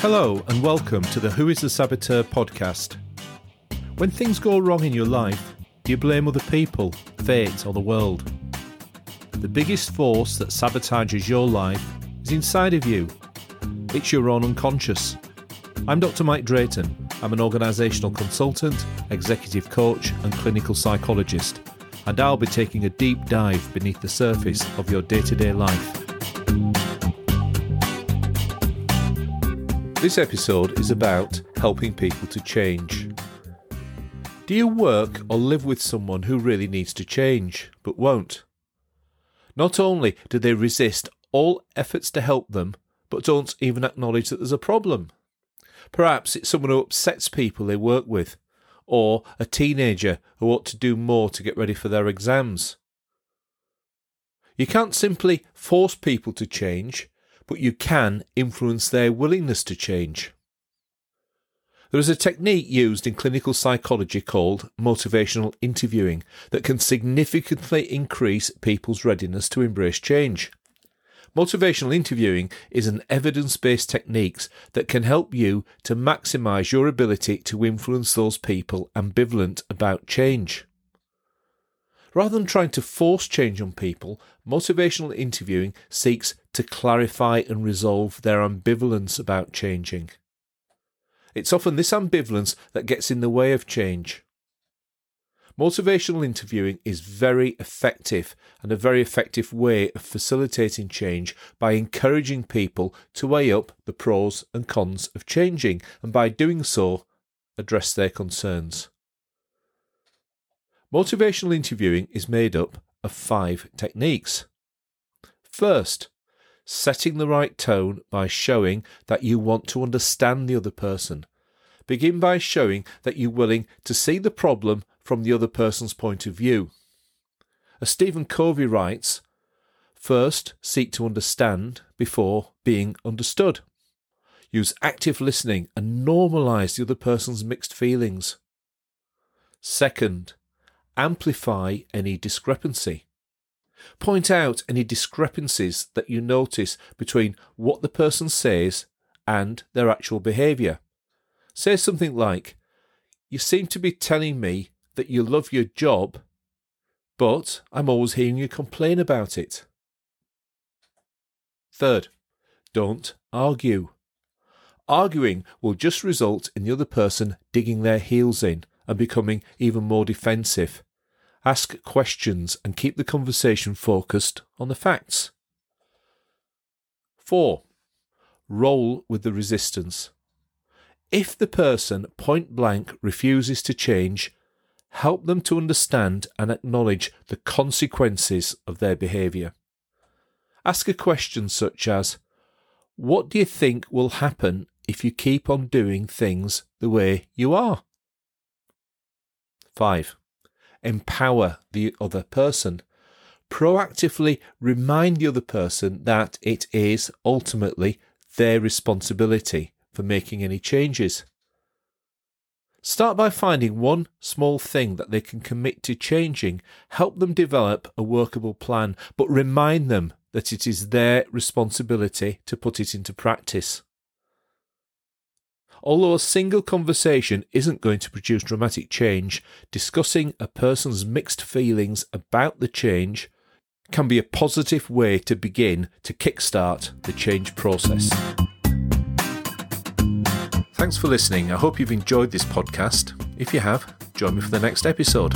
Hello, and welcome to the Who is the Saboteur podcast. When things go wrong in your life, do you blame other people, fate, or the world? The biggest force that sabotages your life is inside of you. It's your own unconscious. I'm Dr. Mike Drayton. I'm an organisational consultant, executive coach, and clinical psychologist, and I'll be taking a deep dive beneath the surface of your day to day life. This episode is about helping people to change. Do you work or live with someone who really needs to change, but won't? Not only do they resist all efforts to help them, but don't even acknowledge that there's a problem. Perhaps it's someone who upsets people they work with, or a teenager who ought to do more to get ready for their exams. You can't simply force people to change, but you can influence their willingness to change. There is a technique used in clinical psychology called motivational interviewing that can significantly increase people's readiness to embrace change. Motivational interviewing is an evidence based technique that can help you to maximize your ability to influence those people ambivalent about change. Rather than trying to force change on people, motivational interviewing seeks to clarify and resolve their ambivalence about changing. It's often this ambivalence that gets in the way of change. Motivational interviewing is very effective and a very effective way of facilitating change by encouraging people to weigh up the pros and cons of changing and by doing so, address their concerns. Motivational interviewing is made up of five techniques. First, setting the right tone by showing that you want to understand the other person. Begin by showing that you're willing to see the problem from the other person's point of view. As Stephen Covey writes, first seek to understand before being understood. Use active listening and normalize the other person's mixed feelings. Second, amplify any discrepancy. Point out any discrepancies that you notice between what the person says and their actual behaviour. Say something like, You seem to be telling me that you love your job, but I'm always hearing you complain about it. Third, don't argue. Arguing will just result in the other person digging their heels in and becoming even more defensive ask questions, and keep the conversation focused on the facts. 4. Roll with the resistance. If the person point blank refuses to change, help them to understand and acknowledge the consequences of their behaviour. Ask a question such as, What do you think will happen if you keep on doing things the way you are? 5 empower the other person. Proactively remind the other person that it is ultimately their responsibility for making any changes. Start by finding one small thing that they can commit to changing. Help them develop a workable plan, but remind them that it is their responsibility to put it into practice. Although a single conversation isn't going to produce dramatic change, discussing a person's mixed feelings about the change can be a positive way to begin to kickstart the change process. Thanks for listening. I hope you've enjoyed this podcast. If you have, join me for the next episode.